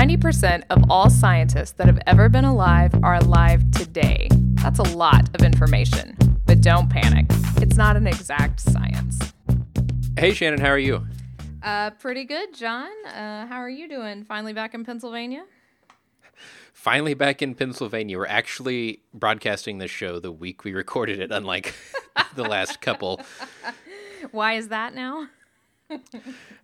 90% of all scientists that have ever been alive are alive today. That's a lot of information. But don't panic, it's not an exact science. Hey, Shannon, how are you? Uh, pretty good, John. Uh, how are you doing? Finally back in Pennsylvania? Finally back in Pennsylvania. We're actually broadcasting this show the week we recorded it, unlike the last couple. Why is that now?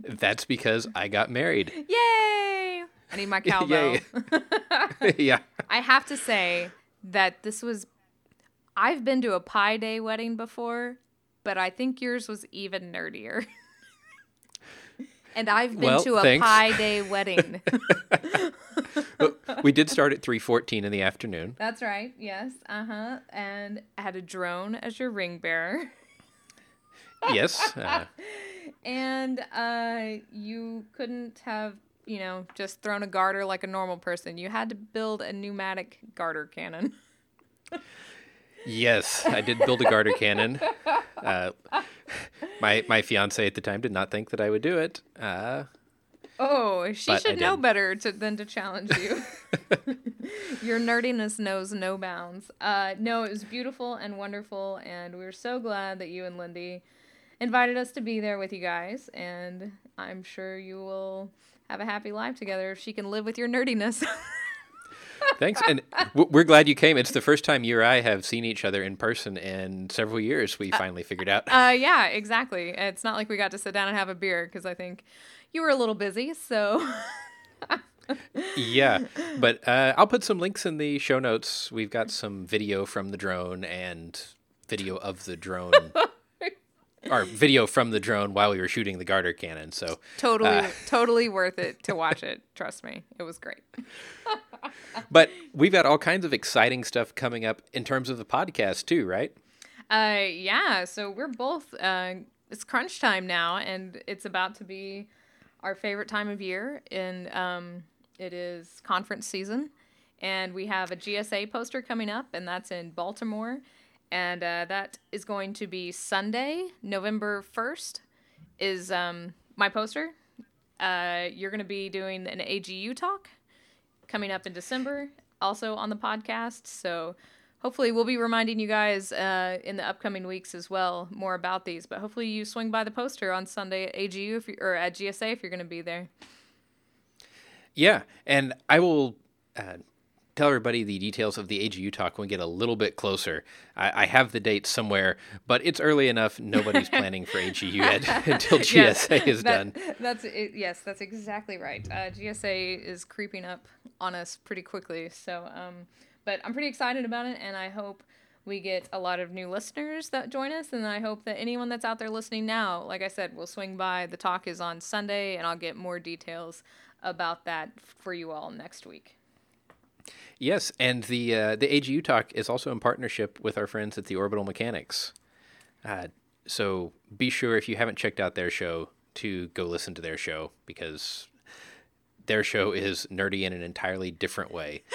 That's because I got married. Yay! I need my cowbell. yeah. I have to say that this was. I've been to a Pi Day wedding before, but I think yours was even nerdier. and I've been Well, to a thanks. Pi Day wedding. We did start at 3:14 in the afternoon. That's right. Yes. Uh huh. And I had a drone as your ring bearer. Yes. Uh, And uh, you couldn't have, you know, just thrown a garter like a normal person. You had to build a pneumatic garter cannon. yes, I did build a garter cannon. Uh, my my fiance at the time did not think that I would do it. Uh, Oh, she should know better to, than to challenge you. Your nerdiness knows no bounds. Uh, no, it was beautiful and wonderful, and we were so glad that you and Lindy invited us to be there with you guys. And I'm sure you will have a happy life together if she can live with your nerdiness. thanks, and we're glad you came. It's the first time you or I have seen each other in person in several years. We finally figured out. uh, yeah, exactly. It's not like we got to sit down and have a beer because I think you were a little busy. So. yeah, but uh, I'll put some links in the show notes. We've got some video from the drone and video of the drone, or video from the drone while we were shooting the garter cannon. So Totally, Uh. totally worth it to watch it. Trust me, it was great. But we've got all kinds of exciting stuff coming up in terms of the podcast too, right? Uh, yeah. So we're both. Uh, it's crunch time now, and it's about to be our favorite time of year. And um, it is conference season, and we have a GSA poster coming up, and that's in Baltimore, and uh, that is going to be Sunday, November first. Is um, my poster. Uh, you're going to be doing an AGU talk coming up in December, also on the podcast. So hopefully we'll be reminding you guys uh, in the upcoming weeks as well more about these. But hopefully you swing by the poster on Sunday at AGU if you, or at GSA if you're going to be there. Yeah, and I will uh, tell everybody the details of the AGU talk when we get a little bit closer. I, I have the date somewhere, but it's early enough. Nobody's planning for AGU yet until Yes, GSA is that- done. That's it, yes, that's exactly right. Uh, GSA is creeping up on us pretty quickly. So, um, but I'm pretty excited about it, and I hope we get a lot of new listeners that join us, and I hope that anyone that's out there listening now, like I said, will swing by. The talk is on Sunday, and I'll get more details about that for you all next week. Yes, and the uh, the AGU talk is also in partnership with our friends at the Orbital Mechanics. Uh, so be sure if you haven't checked out their show to go listen to their show because their show is nerdy in an entirely different way.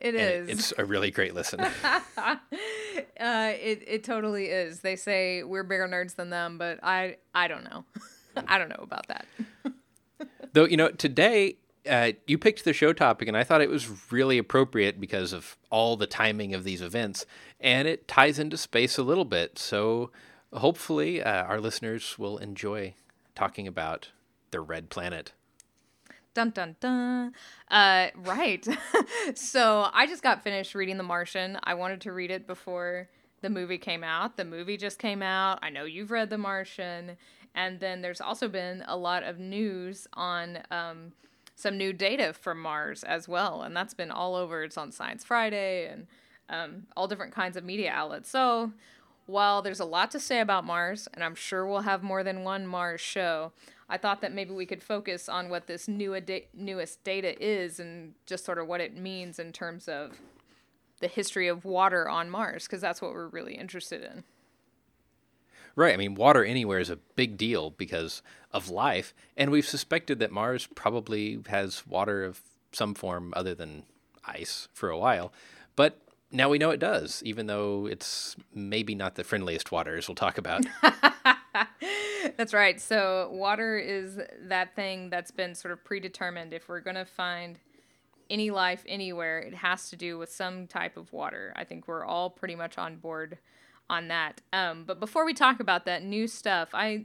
It is. It's a really great listen. uh, it it totally is. They say we're bigger nerds than them, but I I don't know. I don't know about that. Though you know, today uh, you picked the show topic, and I thought it was really appropriate because of all the timing of these events, and it ties into space a little bit. So hopefully, uh, our listeners will enjoy talking about the red planet. Dun dun dun. Uh, right. so I just got finished reading The Martian. I wanted to read it before the movie came out. The movie just came out. I know you've read The Martian. And then there's also been a lot of news on um, some new data from Mars as well. And that's been all over. It's on Science Friday and um, all different kinds of media outlets. So while there's a lot to say about Mars, and I'm sure we'll have more than one Mars show, I thought that maybe we could focus on what this new da- newest data is and just sort of what it means in terms of the history of water on Mars, because that's what we're really interested in. Right. I mean, water anywhere is a big deal because of life, and we've suspected that Mars probably has water of some form other than ice for a while. But now we know it does, even though it's maybe not the friendliest water, as we'll talk about. That's right. So water is that thing that's been sort of predetermined. If we're going to find any life anywhere, it has to do with some type of water. I think we're all pretty much on board on that. Um, but before we talk about that new stuff, I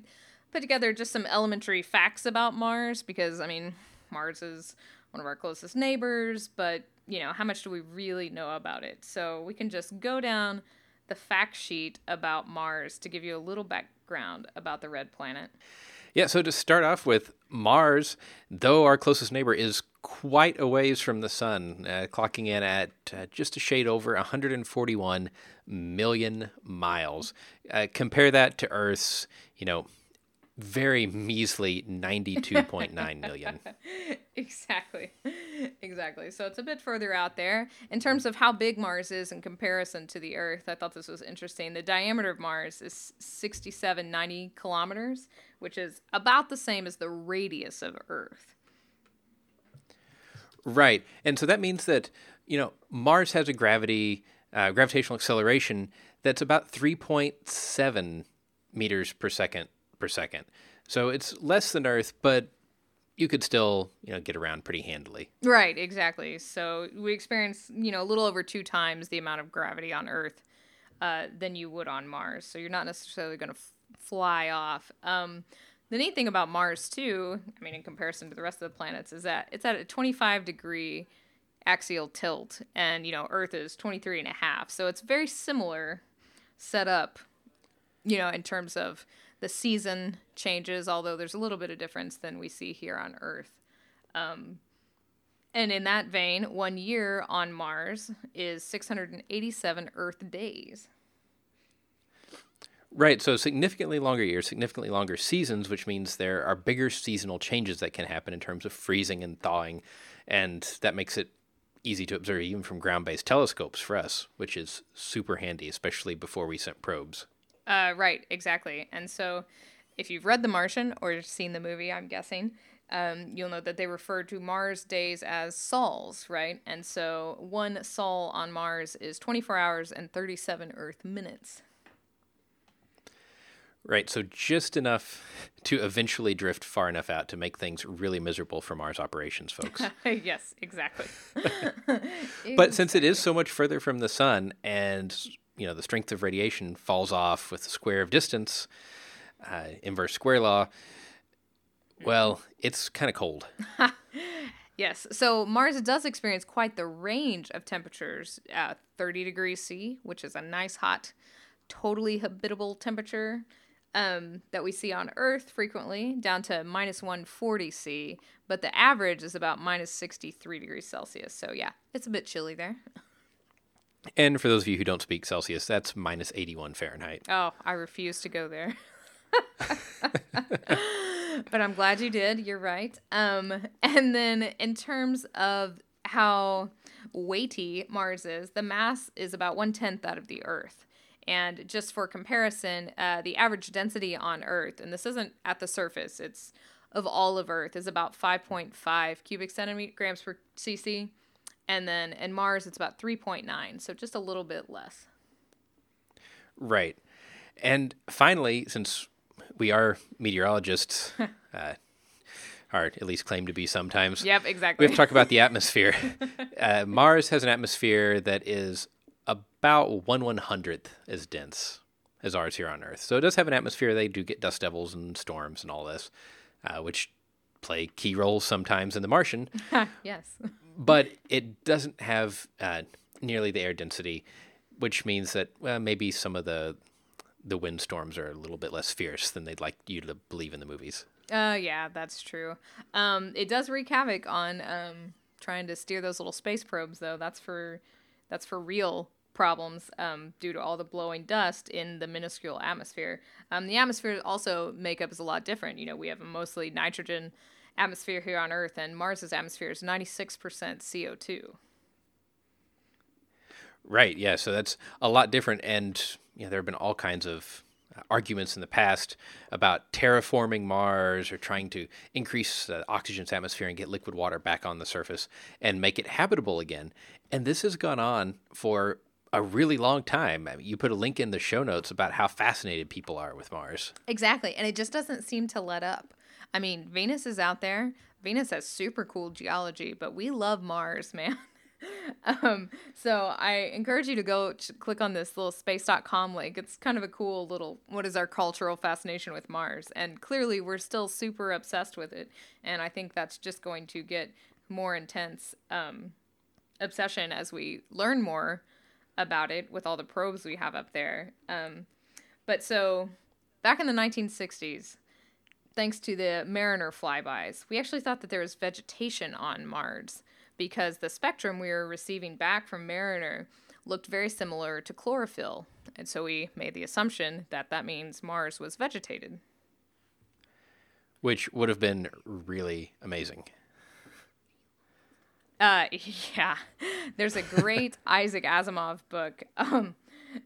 put together just some elementary facts about Mars because, I mean, Mars is one of our closest neighbors, but, you know, how much do we really know about it? So we can just go down the fact sheet about Mars to give you a little background about the red planet. Yeah, so to start off with, Mars, though our closest neighbor, is quite a ways from the sun, uh, clocking in at uh, just a shade over 141 million miles. Uh, compare that to Earth's, you know, very measly 92.9 million. exactly. Exactly. So it's a bit further out there. In terms of how big Mars is in comparison to the Earth, I thought this was interesting. The diameter of Mars is 6790 kilometers, which is about the same as the radius of Earth. Right. And so that means that, you know, Mars has a gravity, uh, gravitational acceleration that's about 3.7 meters per second per second. So it's less than Earth, but you could still, you know, get around pretty handily. Right, exactly. So we experience, you know, a little over two times the amount of gravity on Earth uh, than you would on Mars. So you're not necessarily going to f- fly off. Um, the neat thing about Mars, too, I mean, in comparison to the rest of the planets, is that it's at a 25 degree axial tilt, and, you know, Earth is 23 and a half. So it's very similar setup, you know, in terms of the season changes, although there's a little bit of difference than we see here on Earth. Um, and in that vein, one year on Mars is 687 Earth days. Right, so significantly longer years, significantly longer seasons, which means there are bigger seasonal changes that can happen in terms of freezing and thawing, and that makes it easy to observe even from ground based telescopes for us, which is super handy, especially before we sent probes. Uh, right, exactly. And so, if you've read The Martian or seen the movie, I'm guessing, um, you'll know that they refer to Mars days as sols, right? And so, one sol on Mars is 24 hours and 37 Earth minutes. Right, so just enough to eventually drift far enough out to make things really miserable for Mars operations, folks. yes, exactly. but since it is so much further from the sun and you know the strength of radiation falls off with the square of distance, uh, inverse square law. Well, it's kind of cold. yes. So Mars does experience quite the range of temperatures. Uh, 30 degrees C, which is a nice hot, totally habitable temperature um, that we see on Earth frequently, down to minus 140 C. But the average is about minus 63 degrees Celsius. So yeah, it's a bit chilly there. And for those of you who don't speak Celsius, that's minus 81 Fahrenheit. Oh, I refuse to go there. but I'm glad you did. You're right. Um, and then in terms of how weighty Mars is, the mass is about one tenth that of the Earth. And just for comparison, uh, the average density on Earth, and this isn't at the surface, it's of all of Earth, is about 5.5 cubic centimeter grams per cc. And then in Mars, it's about 3.9, so just a little bit less. Right. And finally, since we are meteorologists, uh, or at least claim to be sometimes. Yep, exactly. We have to talk about the atmosphere. uh, Mars has an atmosphere that is about one one hundredth as dense as ours here on Earth. So it does have an atmosphere. They do get dust devils and storms and all this, uh, which play key roles sometimes in The Martian. yes but it doesn't have uh, nearly the air density, which means that well, maybe some of the the windstorms are a little bit less fierce than they'd like you to believe in the movies. Uh, yeah, that's true. Um, it does wreak havoc on um, trying to steer those little space probes, though. That's for that's for real problems um, due to all the blowing dust in the minuscule atmosphere. Um, the atmosphere also makeup is a lot different. You know, we have a mostly nitrogen atmosphere here on Earth, and Mars's atmosphere is 96% CO2. Right, yeah, so that's a lot different. And you know, there have been all kinds of arguments in the past about terraforming Mars or trying to increase uh, oxygen's atmosphere and get liquid water back on the surface and make it habitable again. And this has gone on for a really long time. I mean, you put a link in the show notes about how fascinated people are with Mars. Exactly, and it just doesn't seem to let up. I mean, Venus is out there. Venus has super cool geology, but we love Mars, man. um, so I encourage you to go ch- click on this little space.com link. It's kind of a cool little what is our cultural fascination with Mars? And clearly we're still super obsessed with it. And I think that's just going to get more intense um, obsession as we learn more about it with all the probes we have up there. Um, but so back in the 1960s, thanks to the Mariner flybys, we actually thought that there was vegetation on Mars because the spectrum we were receiving back from Mariner looked very similar to chlorophyll. And so we made the assumption that that means Mars was vegetated. Which would have been really amazing. Uh, yeah. There's a great Isaac Asimov book um,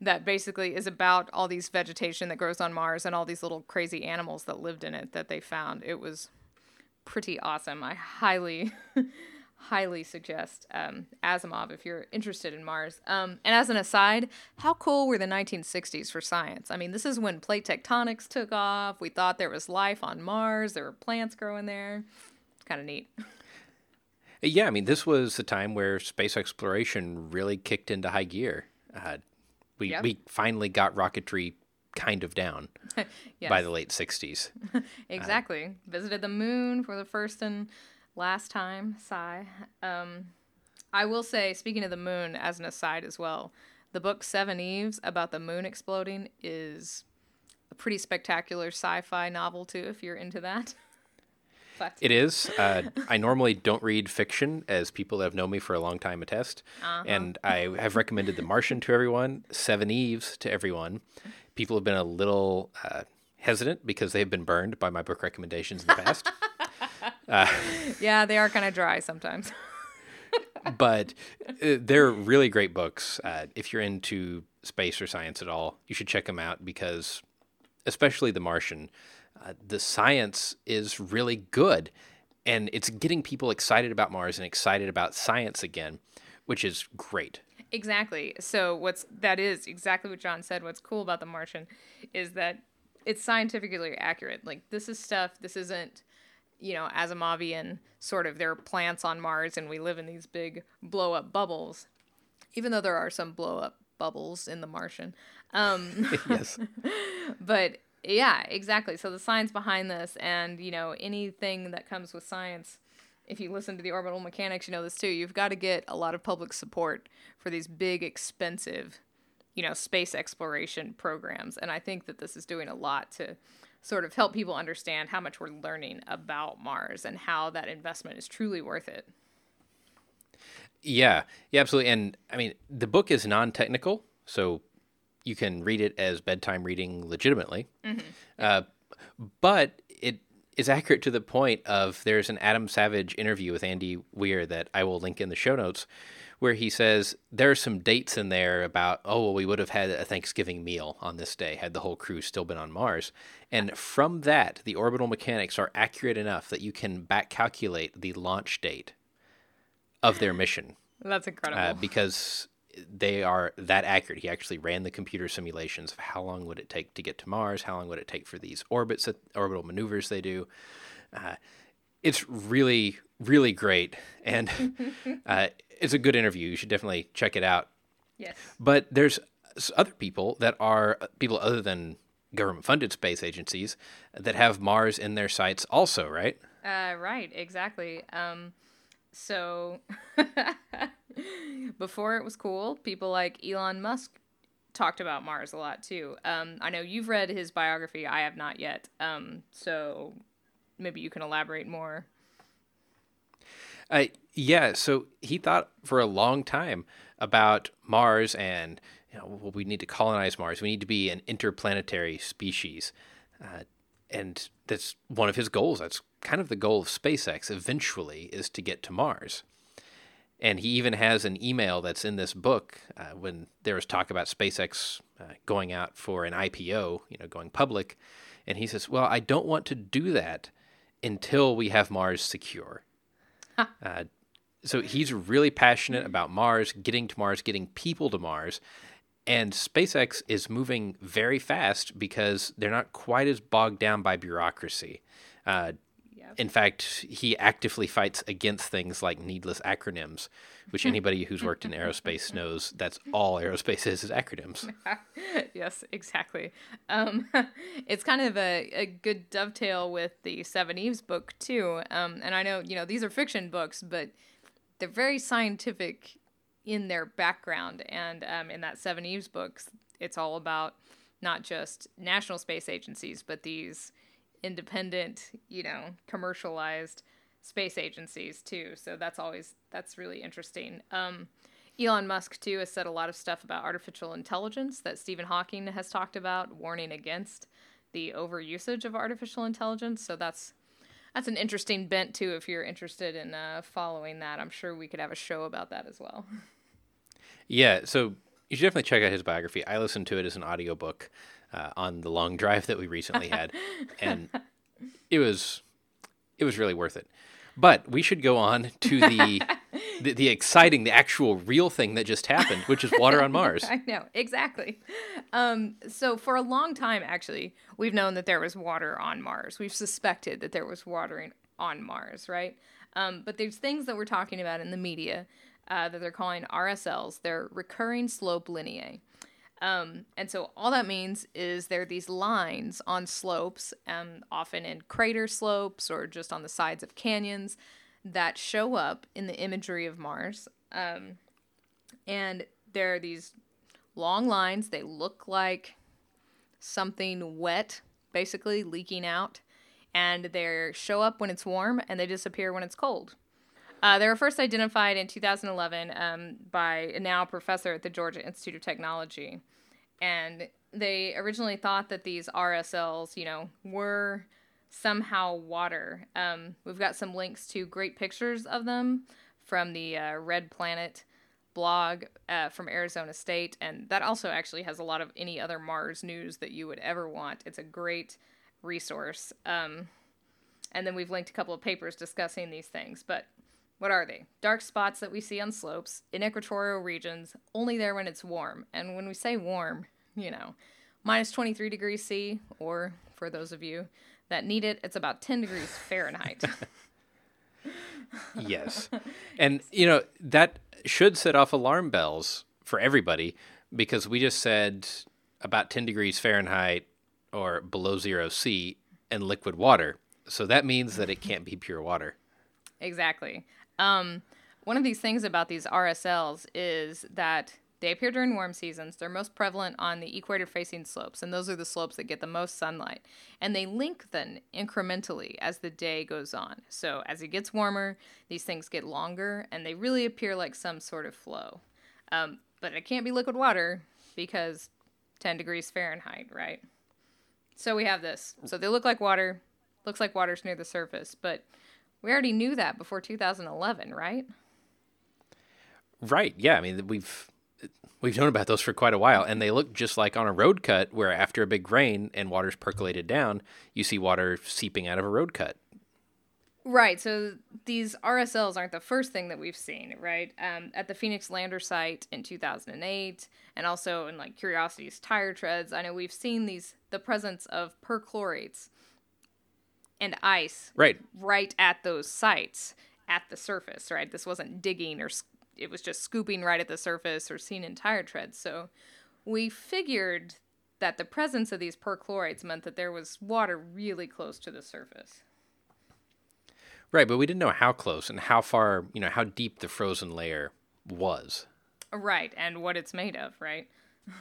that basically is about all these vegetation that grows on Mars and all these little crazy animals that lived in it that they found. It was pretty awesome. I highly highly suggest um, Asimov if you're interested in Mars. Um, and as an aside, how cool were the 1960s for science? I mean, this is when plate tectonics took off. We thought there was life on Mars, there were plants growing there. It's kind of neat. Yeah, I mean, this was the time where space exploration really kicked into high gear. Uh, we yep. we finally got rocketry kind of down yes. by the late 60s. exactly. Uh, Visited the moon for the first and last time, sigh. Um, I will say, speaking of the moon, as an aside as well, the book Seveneves about the moon exploding is a pretty spectacular sci-fi novel too, if you're into that. It is. Uh, I normally don't read fiction, as people that have known me for a long time attest, uh-huh. and I have recommended The Martian to everyone, Seveneves to everyone. People have been a little uh, hesitant because they've been burned by my book recommendations in the past. Uh, yeah, they are kind of dry sometimes. but uh, they're really great books. Uh, if you're into space or science at all, you should check them out because, especially The Martian, uh, the science is really good. And it's getting people excited about Mars and excited about science again, which is great. Exactly. So what's that is exactly what John said. What's cool about The Martian is that it's scientifically accurate. Like this is stuff. This isn't you know, Asimovian sort of there are plants on Mars and we live in these big blow up bubbles. Even though there are some blow up bubbles in the Martian. Um, yes. but yeah, exactly. So the science behind this and, you know, anything that comes with science, if you listen to the orbital mechanics, you know this too. You've got to get a lot of public support for these big, expensive, you know, space exploration programs. And I think that this is doing a lot to sort of help people understand how much we're learning about Mars and how that investment is truly worth it. Yeah, yeah, absolutely. And I mean, the book is non technical, so you can read it as bedtime reading legitimately. Mm-hmm. Uh, but it is accurate to the point of there's an Adam Savage interview with Andy Weir that I will link in the show notes where he says there are some dates in there about oh well we would have had a Thanksgiving meal on this day had the whole crew still been on Mars, and from that the orbital mechanics are accurate enough that you can back calculate the launch date of their mission. That's incredible uh, because they are that accurate. He actually ran the computer simulations of how long would it take to get to Mars, how long would it take for these orbits, orbital maneuvers they do. Uh, it's really, really great, and uh, it's a good interview. You should definitely check it out. Yes. But there's other people that are uh, people other than government funded space agencies that have Mars in their sights also, right? Uh, right, exactly. Um, so before it was cool, people like Elon Musk talked about Mars a lot too. Um, I know you've read his biography. I have not yet. Um, so maybe you can elaborate more. Uh, yeah, so he thought for a long time about Mars and you know, well, we need to colonize Mars. We need to be an interplanetary species. Uh, and that's one of his goals. That's kind of the goal of SpaceX eventually is to get to Mars. And he even has an email that's in this book uh, when there was talk about SpaceX uh, going out for an IPO, you know, going public. And he says, Well, I don't want to do that until we have Mars secure. Uh, so he's really passionate about Mars, getting to Mars, getting people to Mars. And SpaceX is moving very fast because they're not quite as bogged down by bureaucracy. Uh, Yep. In fact, he actively fights against things like needless acronyms, which anybody who's worked in aerospace knows that's all aerospace is is acronyms. yes, exactly. Um, it's kind of a, a good dovetail with the Seveneves book too. Um, and I know you know these are fiction books, but they're very scientific in their background. And um, in that Seveneves books, it's all about not just national space agencies, but these independent, you know, commercialized space agencies too. So that's always that's really interesting. Um, Elon Musk too has said a lot of stuff about artificial intelligence that Stephen Hawking has talked about, warning against the overusage of artificial intelligence. So that's that's an interesting bent too. If you're interested in uh, following that, I'm sure we could have a show about that as well. Yeah, so you should definitely check out his biography. I listened to it as an audiobook uh, on the long drive that we recently had, and it was it was really worth it. But we should go on to the, the the exciting, the actual real thing that just happened, which is water on Mars. I know exactly. Um, so for a long time, actually, we've known that there was water on Mars. We've suspected that there was watering on Mars, right? Um, but there's things that we're talking about in the media uh, that they're calling RSLs. They're recurring slope lineae. Um, and so all that means is there are these lines on slopes, um, often in crater slopes or just on the sides of canyons, that show up in the imagery of Mars. Um, and there are these long lines. They look like something wet, basically leaking out. And they show up when it's warm and they disappear when it's cold. Uh, they were first identified in 2011 um, by a now professor at the Georgia Institute of Technology. And they originally thought that these RSLs, you know, were somehow water. Um, we've got some links to great pictures of them from the uh, Red Planet blog uh, from Arizona State. And that also actually has a lot of any other Mars news that you would ever want. It's a great resource. Um, and then we've linked a couple of papers discussing these things. But what are they? Dark spots that we see on slopes in equatorial regions, only there when it's warm. And when we say warm, you know, minus 23 degrees C, or for those of you that need it, it's about 10 degrees Fahrenheit. yes. And, you know, that should set off alarm bells for everybody because we just said about 10 degrees Fahrenheit or below zero C and liquid water. So that means that it can't be pure water. Exactly. Um, one of these things about these RSLs is that they appear during warm seasons. They're most prevalent on the equator facing slopes, and those are the slopes that get the most sunlight. And they lengthen incrementally as the day goes on. So as it gets warmer, these things get longer, and they really appear like some sort of flow. Um, but it can't be liquid water because 10 degrees Fahrenheit, right? So we have this. So they look like water, looks like water's near the surface, but we already knew that before 2011, right? Right. Yeah. I mean, we've we've known about those for quite a while, and they look just like on a road cut, where after a big rain and water's percolated down, you see water seeping out of a road cut. Right. So these RSLs aren't the first thing that we've seen, right? Um, at the Phoenix Lander site in 2008, and also in like Curiosity's tire treads, I know we've seen these the presence of perchlorates and ice right. right at those sites at the surface right? This wasn't digging or it was just scooping right at the surface or seen in tire treads. So we figured that the presence of these perchlorates meant that there was water really close to the surface. Right but we didn't know how close and how far you know how deep the frozen layer was. Right and what it's made of right?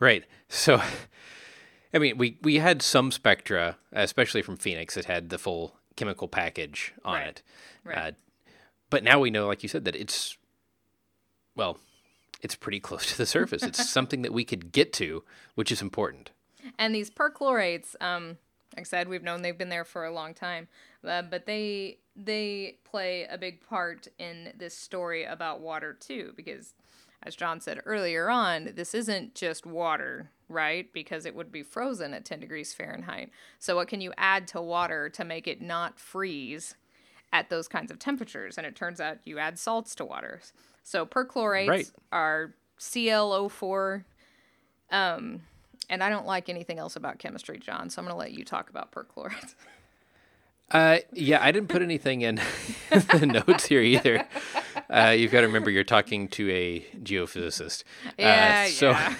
Right so I mean, we we had some spectra, especially from Phoenix, that had the full chemical package on Right. it. Right. Uh, but now we know, like you said, that it's well, it's pretty close to the surface. it's something that we could get to, which is important. And these perchlorates, um, like I said, we've known they've been there for a long time, uh, but they they play a big part in this story about water too, because as John said earlier on, this isn't just water, right? Because it would be frozen at 10 degrees Fahrenheit. So what can you add to water to make it not freeze at those kinds of temperatures? And it turns out you add salts to water. So perchlorates Right. are ClO4 um, and I don't like anything else about chemistry, John, so I'm going to let you talk about perchlorates. Uh, yeah, I didn't put anything in the notes here either. Uh, you've got to remember you're talking to a geophysicist. Yeah, uh, so yeah.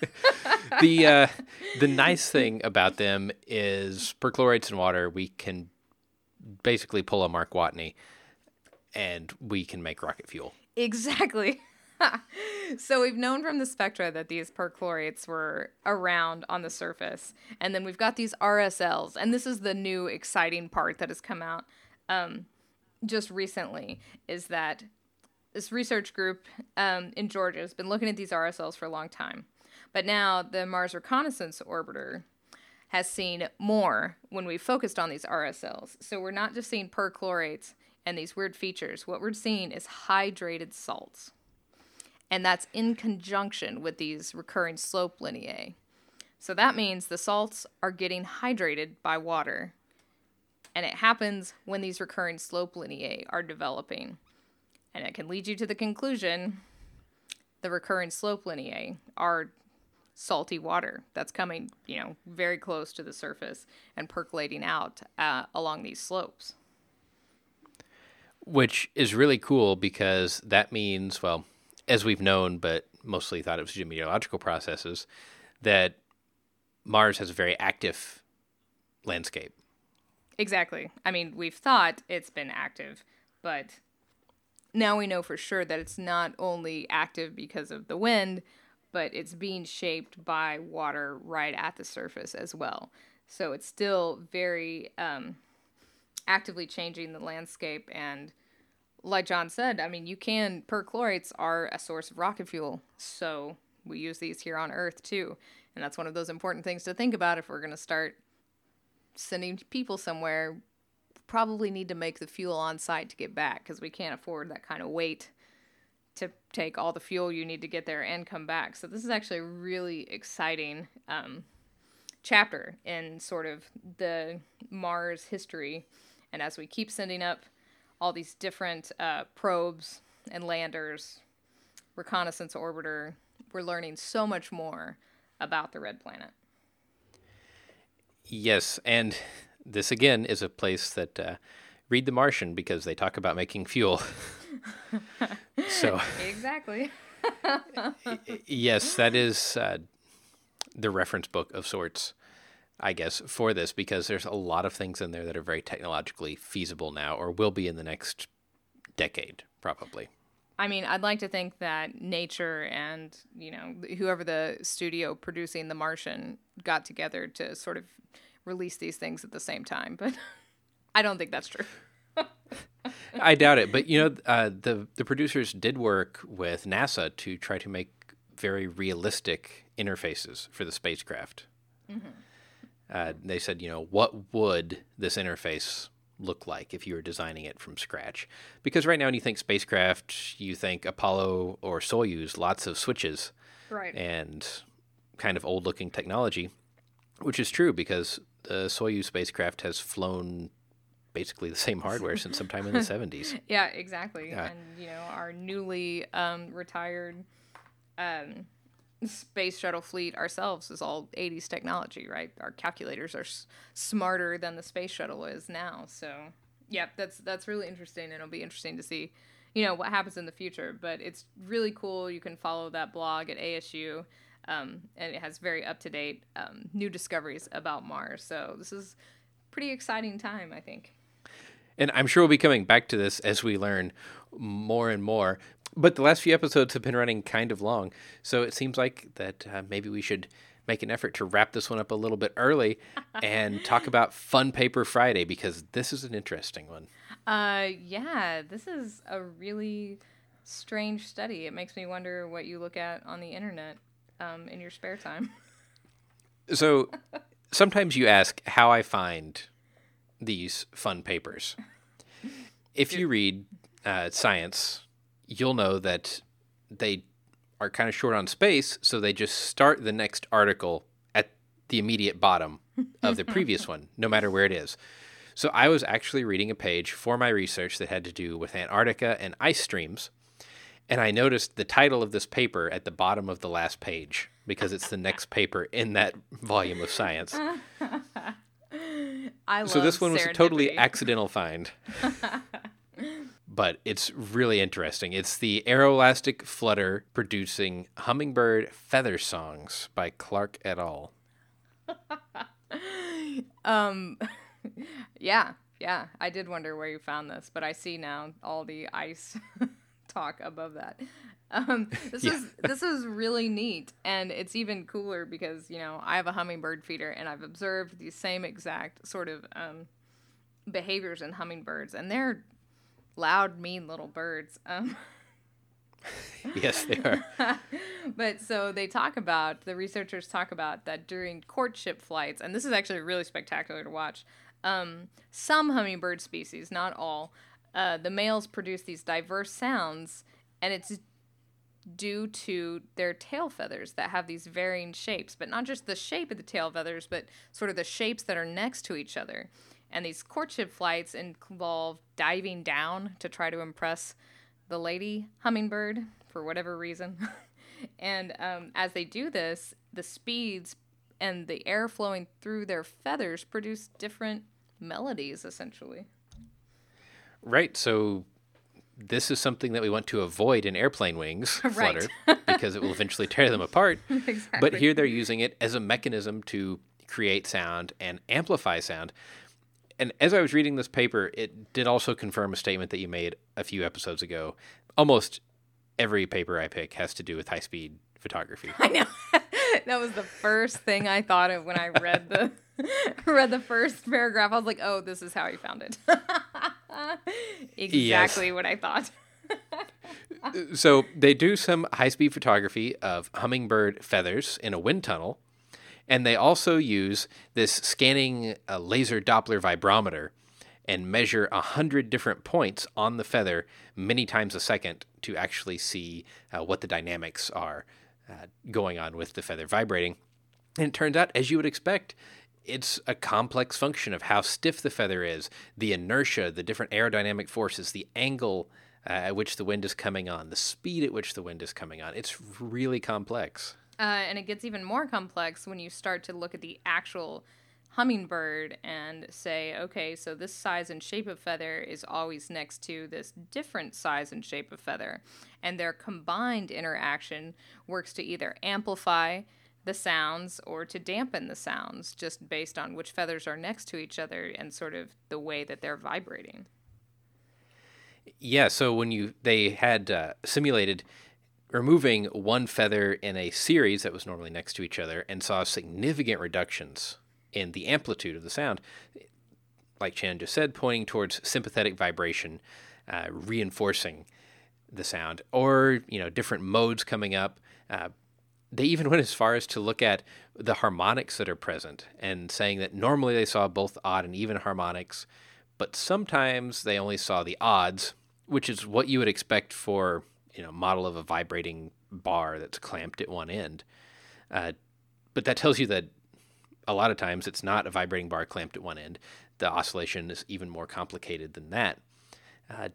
the uh, the nice thing about them is perchlorates in water. We can basically pull a Mark Watney, and we can make rocket fuel. Exactly. so we've known from the spectra that these perchlorates were around on the surface, and then we've got these RSLs, and this is the new exciting part that has come out um, just recently. Is that this research group um, in Georgia has been looking at these RSLs for a long time, but now the Mars Reconnaissance Orbiter has seen more when we focused on these RSLs. So we're not just seeing perchlorates and these weird features. What we're seeing is hydrated salts. And that's in conjunction with these recurring slope lineae. So that means the salts are getting hydrated by water. And it happens when these recurring slope lineae are developing. And it can lead you to the conclusion the recurring slope lineae are salty water that's coming, you know, very close to the surface and percolating out uh, along these slopes. Which is really cool because that means, well, as we've known, but mostly thought it was geometeorological processes, that Mars has a very active landscape. Exactly. I mean, we've thought it's been active, but now we know for sure that it's not only active because of the wind, but it's being shaped by water right at the surface as well. So it's still very um, actively changing the landscape. And like John said, I mean, you can, perchlorates are a source of rocket fuel. So we use these here on Earth too. And that's one of those important things to think about if we're going to start sending people somewhere. Probably need to make the fuel on site to get back because we can't afford that kind of weight to take all the fuel you need to get there and come back. So this is actually a really exciting um, chapter in sort of the Mars history. And as we keep sending up all these different uh, probes and landers, reconnaissance orbiter, we're learning so much more about the red planet. Yes, and this again is a place that uh, read The Martian because they talk about making fuel. so exactly. yes, that is uh, the reference book of sorts, I guess, for this because there's a lot of things in there that are very technologically feasible now, or will be in the next decade, probably. I mean, I'd like to think that nature and, you know, whoever the studio producing The Martian got together to sort of release these things at the same time, but I don't think that's true. I doubt it, but you know, uh, the the producers did work with NASA to try to make very realistic interfaces for the spacecraft. Mm-hmm. Uh, they said, you know, what would this interface look like if you were designing it from scratch? Because right now, when you think spacecraft, you think Apollo or Soyuz, lots of switches, right, and kind of old looking technology, which is true because the Soyuz spacecraft has flown basically the same hardware since sometime in the 70s. Yeah, exactly. Yeah. And, you know, our newly um, retired um, space shuttle fleet ourselves is all 80s technology, right? Our calculators are s- smarter than the space shuttle is now. So, yeah, that's that's really interesting and it'll be interesting to see, you know, what happens in the future, but it's really cool. You can follow that blog at ASU. Um, and it has very up to date um, new discoveries about Mars. So this is pretty exciting time, I think. And I'm sure we'll be coming back to this as we learn more and more. But the last few episodes have been running kind of long, so it seems like that uh, maybe we should make an effort to wrap this one up a little bit early and talk about Fun Paper Friday because this is an interesting one. Uh, yeah, this is a really strange study. It makes me wonder what you look at on the internet um, in your spare time. So sometimes you ask how I find these fun papers. If you read uh, science, you'll know that they are kind of short on space, so they just start the next article at the immediate bottom of the previous one, no matter where it is. So I was actually reading a page for my research that had to do with Antarctica and ice streams, and I noticed the title of this paper at the bottom of the last page because it's the next paper in that volume of science. I So this one was a totally accidental find. but it's really interesting. It's the Aeroelastic Flutter producing Hummingbird Feather Songs by Clark et al. Um, yeah, yeah. I did wonder where you found this, but I see now all the ice talk above that. Um, this Yeah. is this is really neat, and it's even cooler because you know I have a hummingbird feeder, and I've observed the same exact sort of um, behaviors in hummingbirds, and they're loud, mean little birds. Um, Yes, they are. but so they talk about the researchers talk about that during courtship flights, and this is actually really spectacular to watch. Um, some hummingbird species, not all, uh, the males produce these diverse sounds, and it's due to their tail feathers that have these varying shapes, but not just the shape of the tail feathers, but sort of the shapes that are next to each other. And these courtship flights involve diving down to try to impress the lady hummingbird for whatever reason. and um, as they do this, the speeds and the air flowing through their feathers produce different melodies, essentially. Right. So this is something that we want to avoid in airplane wings Right. flutter because it will eventually tear them apart. exactly. But here they're using it as a mechanism to create sound and amplify sound. And as I was reading this paper, it did also confirm a statement that you made a few episodes ago. Almost every paper I pick has to do with high speed photography. I know. that was the first thing I thought of when I read the read the first paragraph. I was like, "Oh, this is how he found it." exactly what I thought. so they do some high speed photography of hummingbird feathers in a wind tunnel. And they also use this scanning uh, laser Doppler vibrometer and measure a hundred different points on the feather many times a second to actually see uh, what the dynamics are uh, going on with the feather vibrating. And it turns out, as you would expect, it's a complex function of how stiff the feather is, the inertia, the different aerodynamic forces, the angle uh, at which the wind is coming on, the speed at which the wind is coming on. It's really complex. Uh, and it gets even more complex when you start to look at the actual hummingbird and say, okay, so this size and shape of feather is always next to this different size and shape of feather. And their combined interaction works to either amplify the sounds or to dampen the sounds just based on which feathers are next to each other and sort of the way that they're vibrating. Yeah, so when you they had uh, simulated removing one feather in a series that was normally next to each other and saw significant reductions in the amplitude of the sound, like Chan just said, pointing towards sympathetic vibration, uh, reinforcing the sound, or you know different modes coming up. Uh, they even went as far as to look at the harmonics that are present and saying that normally they saw both odd and even harmonics, but sometimes they only saw the odds, which is what you would expect for you know model of a vibrating bar that's clamped at one end. Uh, but that tells you that a lot of times it's not a vibrating bar clamped at one end. The oscillation is even more complicated than that. Uh,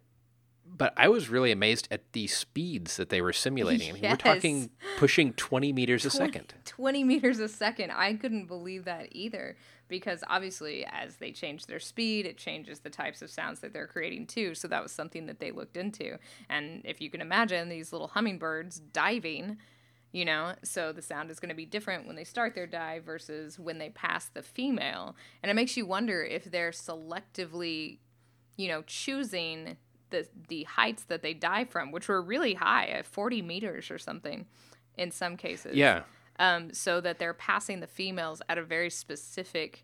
but I was really amazed at the speeds that they were simulating. I mean, we're talking pushing 20 meters a second. 20 meters a second. I couldn't believe that either because obviously as they change their speed, it changes the types of sounds that they're creating too. So that was something that they looked into. And if you can imagine these little hummingbirds diving, you know, so the sound is going to be different when they start their dive versus when they pass the female. And it makes you wonder if they're selectively, you know, choosing the the heights that they dive from, which were really high, at 40 meters or something in some cases Yeah. um, so that they're passing the females at a very specific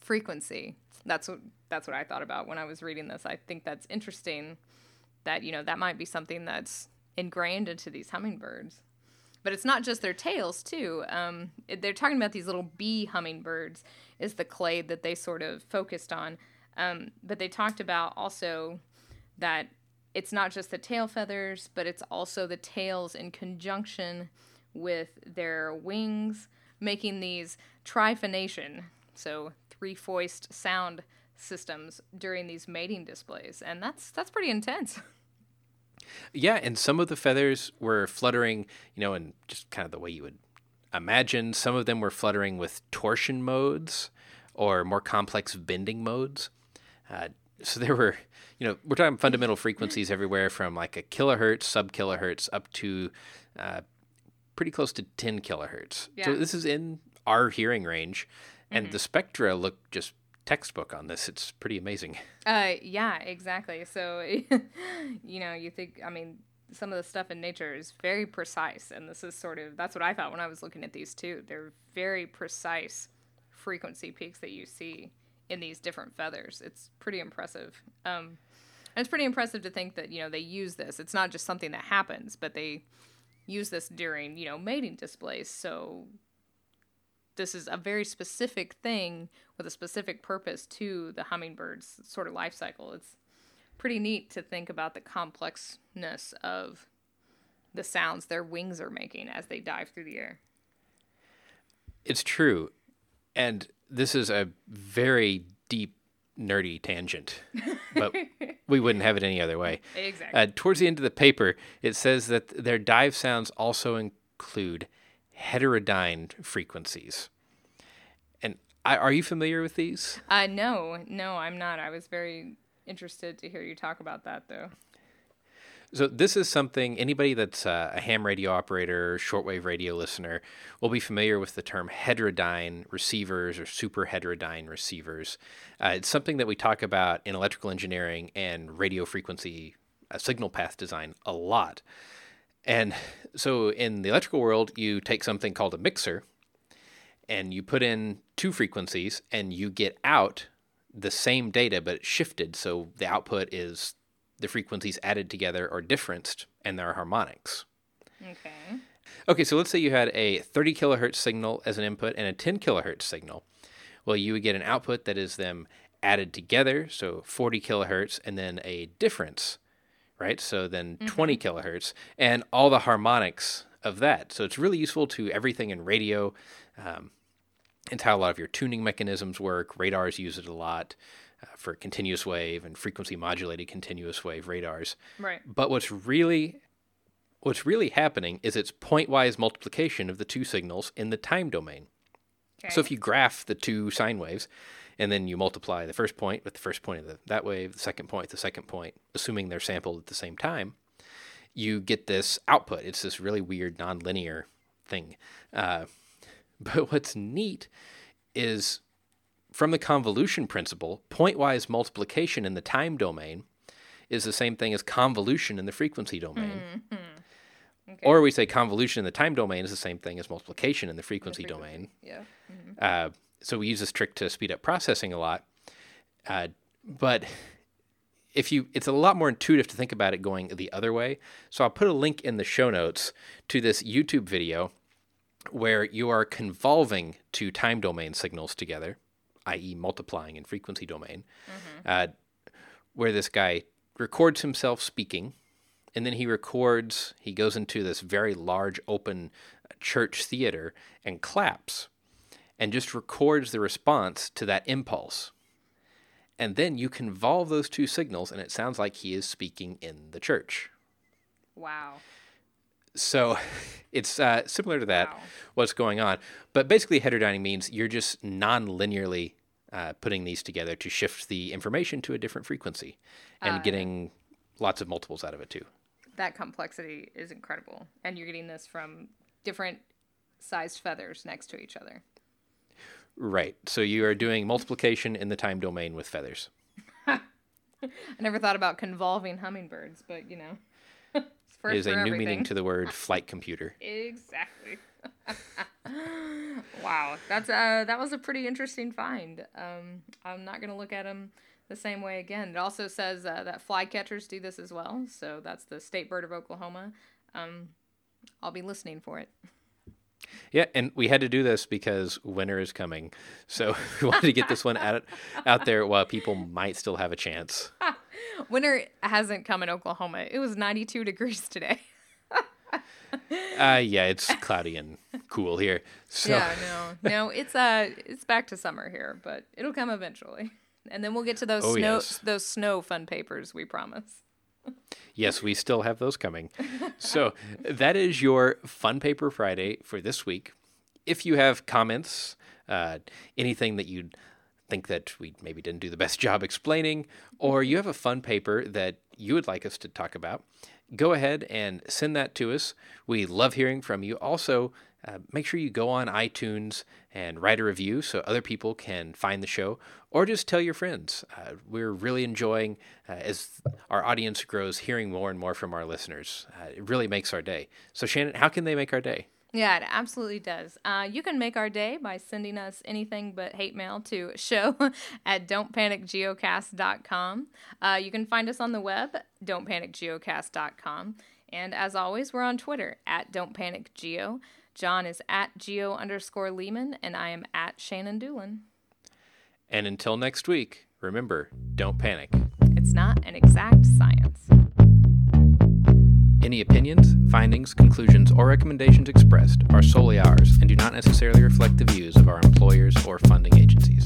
frequency. That's what that's what I thought about when I was reading this. I think that's interesting. That you know that might be something that's ingrained into these hummingbirds. But it's not just their tails too. Um, they're talking about these little bee hummingbirds is the clade that they sort of focused on. Um, but they talked about also that it's not just the tail feathers, but it's also the tails in conjunction with their wings, making these triphonation, so three voiced sound systems during these mating displays, and that's that's pretty intense. Yeah, and some of the feathers were fluttering, you know, in just kind of the way you would imagine. Some of them were fluttering with torsion modes, or more complex bending modes. Uh, so there were, you know, we're talking fundamental frequencies everywhere from like a kilohertz, sub kilohertz, up to uh, pretty close to 10 kilohertz. Yeah. So this is in our hearing range, and the spectra look just textbook on this. It's pretty amazing. Uh, yeah, exactly. So, you know, you think, I mean, some of the stuff in nature is very precise, and this is sort of that's what I thought when I was looking at these too. They're very precise frequency peaks that you see in these different feathers. It's pretty impressive. Um, and it's pretty impressive to think that you know they use this. It's not just something that happens, but they use this during you know mating displays. So this is a very specific thing with a specific purpose to the hummingbird's sort of life cycle. It's pretty neat to think about the complexness of the sounds their wings are making as they dive through the air. It's true. And this is a very deep, nerdy tangent, but we wouldn't have it any other way. Exactly. Uh, towards the end of the paper, it says that their dive sounds also include heterodyne frequencies. And I, are you familiar with these? Uh, no, no, I'm not. I was very interested to hear you talk about that, though. So this is something anybody that's uh, a ham radio operator, shortwave radio listener, will be familiar with the term heterodyne receivers or super heterodyne receivers. Uh, it's something that we talk about in electrical engineering and radio frequency uh, signal path design a lot. And so in the electrical world, you take something called a mixer and you put in two frequencies and you get out the same data but shifted so the output is the frequencies added together or differenced and there are harmonics. Okay. Okay, so let's say you had a 30 kilohertz signal as an input and a 10 kilohertz signal. Well, you would get an output that is them added together, so 40 kilohertz, and then a difference, right? So then 20 kilohertz, and all the harmonics of that. So it's really useful to everything in radio. Um, it's how a lot of your tuning mechanisms work. Radars use it a lot uh, for continuous wave and frequency modulated continuous wave radars. Right. But what's really what's really happening is it's pointwise multiplication of the two signals in the time domain. Okay. So if you graph the two sine waves and then you multiply the first point with the first point of the, that wave, the second point the second point, assuming they're sampled at the same time, you get this output. It's this really weird nonlinear thing. Uh, but what's neat is from the convolution principle, pointwise multiplication in the time domain is the same thing as convolution in the frequency domain. Okay. Or we say convolution in the time domain is the same thing as multiplication in the frequency, domain. yeah. Uh, so we use this trick to speed up processing a lot. Uh, but if you, it's a lot more intuitive to think about it going the other way. So I'll put a link in the show notes to this YouTube video where you are convolving two time domain signals together, i.e., multiplying in frequency domain, uh, where this guy records himself speaking, and then he records, he goes into this very large open church theater and claps and just records the response to that impulse. And then you convolve those two signals, and it sounds like he is speaking in the church. Wow. So it's uh, similar to that, Wow. what's going on. But basically, heterodyning means you're just non linearly uh, putting these together to shift the information to a different frequency and getting lots of multiples out of it too. That complexity is incredible. And you're getting this from different sized feathers next to each other. Right. So you are doing multiplication in the time domain with feathers. I never thought about convolving hummingbirds, but you know, It is a new everything. meaning to the word flight computer. Exactly. wow, that's uh, that was a pretty interesting find. Um, I'm not gonna look at them the same way again. It also says uh, that flycatchers do this as well. So that's the state bird of Oklahoma. Um, I'll be listening for it. Yeah, and we had to do this because winter is coming. So we wanted to get this one out out there while people might still have a chance. Winter hasn't come in Oklahoma. It was 92 degrees today. Uh, yeah, it's cloudy and cool here. So Yeah, no, no, it's uh, it's back to summer here, but it'll come eventually, and then we'll get to those Oh, snow yes. those snow fun papers. We promise. Yes, we still have those coming. So that is your Fun Paper Friday for this week. If you have comments, uh, anything that you'd think that we maybe didn't do the best job explaining, or you have a fun paper that you would like us to talk about, go ahead and send that to us. We love hearing from you. Also, uh, make sure you go on iTunes and write a review so other people can find the show, or just tell your friends. Uh, we're really enjoying, uh, as our audience grows, hearing more and more from our listeners. Uh, it really makes our day. So, Shannon, how can they make our day? Yeah, it absolutely does. Uh, you can make our day by sending us anything but hate mail to show at don'tpanicgeocast.com. Uh, you can find us on the web, don'tpanicgeocast.com. And as always, we're on Twitter at don'tpanicgeo. John is at geo underscore Leeman, and I am at Shannon Dulin. And until next week, remember, don't panic. It's not an exact science. Any opinions, findings, conclusions, or recommendations expressed are solely ours and do not necessarily reflect the views of our employers or funding agencies.